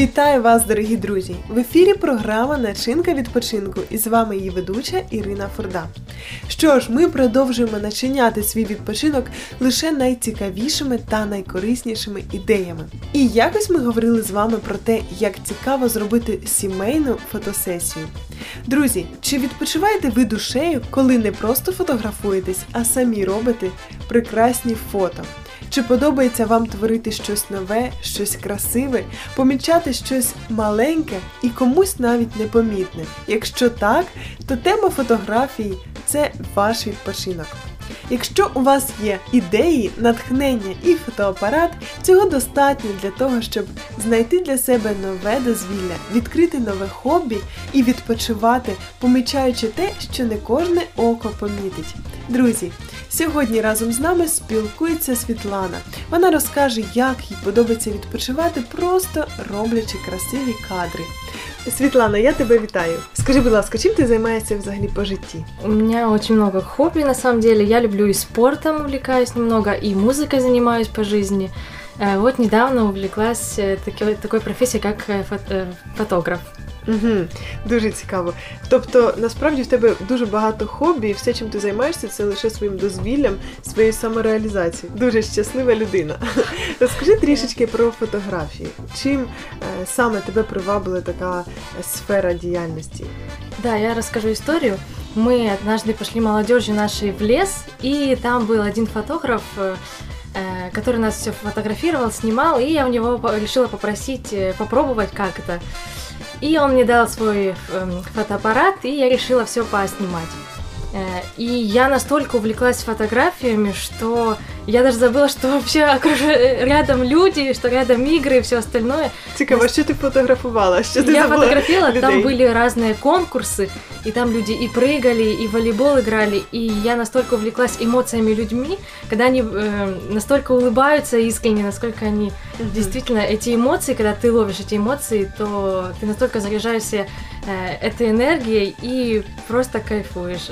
Вітаю вас, дорогі друзі! В ефірі програма Начинка відпочинку і з вами її ведуча Ірина Форда. Що ж, ми продовжуємо начиняти свій відпочинок лише найцікавішими та найкориснішими ідеями. І якось ми говорили з вами про те, як цікаво зробити сімейну фотосесію. Друзі, чи відпочиваєте ви душею, коли не просто фотографуєтесь, а самі робите прекрасні фото? Чи подобається вам творити щось нове, щось красиве, помічати щось маленьке і комусь навіть непомітне? Якщо так, то тема фотографії це ваш відпочинок. Якщо у вас є ідеї, натхнення і фотоапарат, цього достатньо для того, щоб знайти для себе нове дозвілля, відкрити нове хобі і відпочивати, помічаючи те, що не кожне око помітить. Друзі, сьогодні разом з нами спілкується Світлана. Вона розкаже, як їй подобається відпочивати, просто роблячи красиві кадри. Світлана, я тебе вітаю. Скажи, будь ласка, чим ти займаєшся взагалі по житті? У меня очень много хобби, на самом деле. Я люблю и спортом увлекаюсь немного, и музыкой занимаюсь по жизни. Э, Вот недавно увлеклась э, такой, такой профессией, как э, фот- э, фотограф. Угу, дуже цікаво. Тобто, насправді в тебе дуже багато хобі, і все, чим ти займаєшся, це лише своїм дозвіллям, своєю самореалізацією. Дуже щаслива людина. Розкажи трішечки про фотографії. Чим е, саме тебе привабила така е, сфера діяльності? Да, я расскажу историю. Мы однажды пошли молодежью нашей в лес, и там был один фотограф, э, э, который нас все фотографировал, снимал, и я у него по- решила попросить э, попробовать как это. И он мне дал свой эм, фотоаппарат, и я решила все поснимать. Э, И я настолько увлеклась фотографиями, что я даже забыла, что вообще окруж- рядом люди, что рядом игры и все остальное. Цікаво, що ти фотографувала? Що ти Я забула фотографировала, там людей? были разные конкурсы, и там люди и прыгали, и в волейбол играли, и я настолько увлеклась эмоциями людьми, когда они э, настолько улыбаются искренне, насколько они Мгм. действительно эти эмоции, когда ты ловишь эти эмоции, то ты настолько заряжаешься э, этой энергией и просто кайфуешь.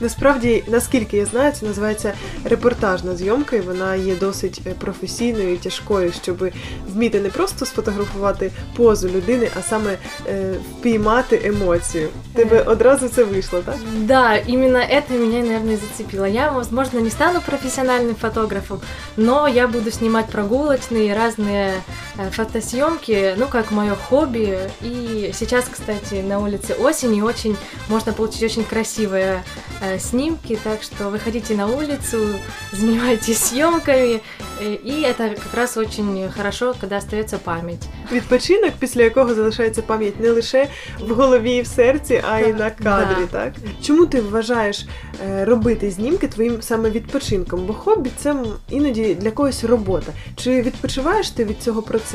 Насправді, наскільки я знаю, це називається репортажна зйомка, і вона є досить е, професійною і тяжкою, щоб вміти не просто сфотографувати позу людини, а саме е, впіймати емоцію. Тебе Е. одразу це вийшло, так? Да, именно это меня, наверное, и зацепило. Я, возможно, не стану профессиональным фотографом, но я буду снимать прогулочные разные э, фотосъемки, ну, как мое хобби. И сейчас, кстати, на улице осень, и очень можно получить очень красивые э, снимки, так что выходите на улицу, занимайтесь съемками, э, и это как раз очень хорошо, когда остается память. Відпочинок, після якого залишається пам'ять не лише в голові і в серці, а й Так, на кадрі. да. Так чому ти вважаєш е, робити знімки твоїм саме відпочинком? Бо хобі це м, іноді для когось робота. Чи відпочиваєш ти від цього процесу?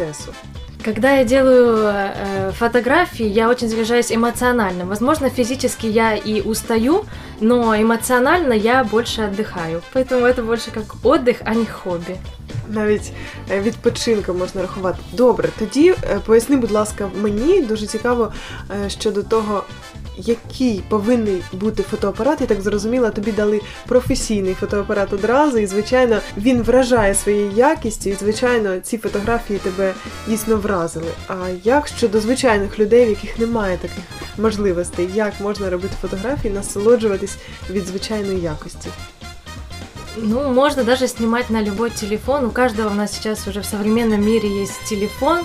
Когда я делаю э, фотографии, я очень заряжаюсь эмоционально. Возможно, физически я и устаю, но эмоционально я больше отдыхаю. Поэтому это больше как отдых, а не хобби. Навіть е, відпочинком можна рахувати. Добре, тоді е, поясни, будь ласка, мені дуже цікаво е, щодо того, який повинен бути фотоапарат. Я так зрозуміла, тобі дали професійний фотоапарат одразу, і звичайно він вражає своєю якістю, і звичайно ці фотографії тебе дійсно вразили. А як щодо звичайних людей, в яких немає таких можливостей, як можна робити фотографії, насолоджуватись від звичайної якості? Ну, можно даже снимать на любой телефон. У каждого у нас сейчас уже в современном мире есть телефон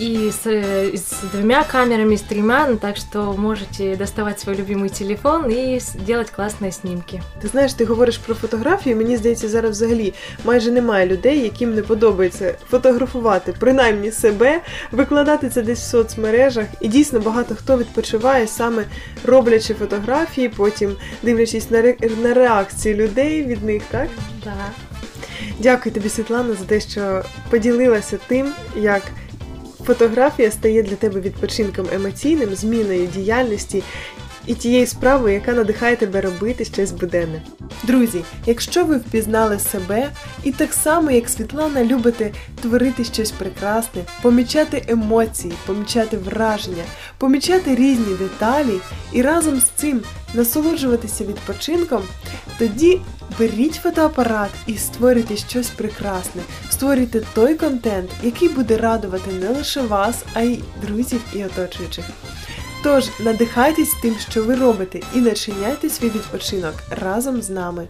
И с, э, с двумя камерами, с тремя, ну, так что можете доставать свой любимый телефон и с- делать классные снимки. Ти знаєш, ти говориш про фотографії. Мені здається, зараз взагалі майже немає людей, яким не подобається фотографувати, принаймні себе, викладати це десь в соцмережах. І дійсно багато хто відпочиває саме роблячи фотографії, потім дивлячись на, ре- на реакції людей від них, так? Да. Дякую тобі, Світлана, за те, що поділилася тим, як фотографія стає для тебе відпочинком емоційним, зміною діяльності і тією справою, яка надихає тебе робити щось буденне. Друзі, якщо ви впізнали себе і так само, як Світлана, любите творити щось прекрасне, помічати емоції, помічати враження, помічати різні деталі і разом з цим насолоджуватися відпочинком, тоді Беріть фотоапарат і створюйте щось прекрасне. Створюйте той контент, який буде радувати не лише вас, а й друзів і оточуючих. Тож надихайтесь тим, що ви робите, і начиняйте свій відпочинок разом з нами.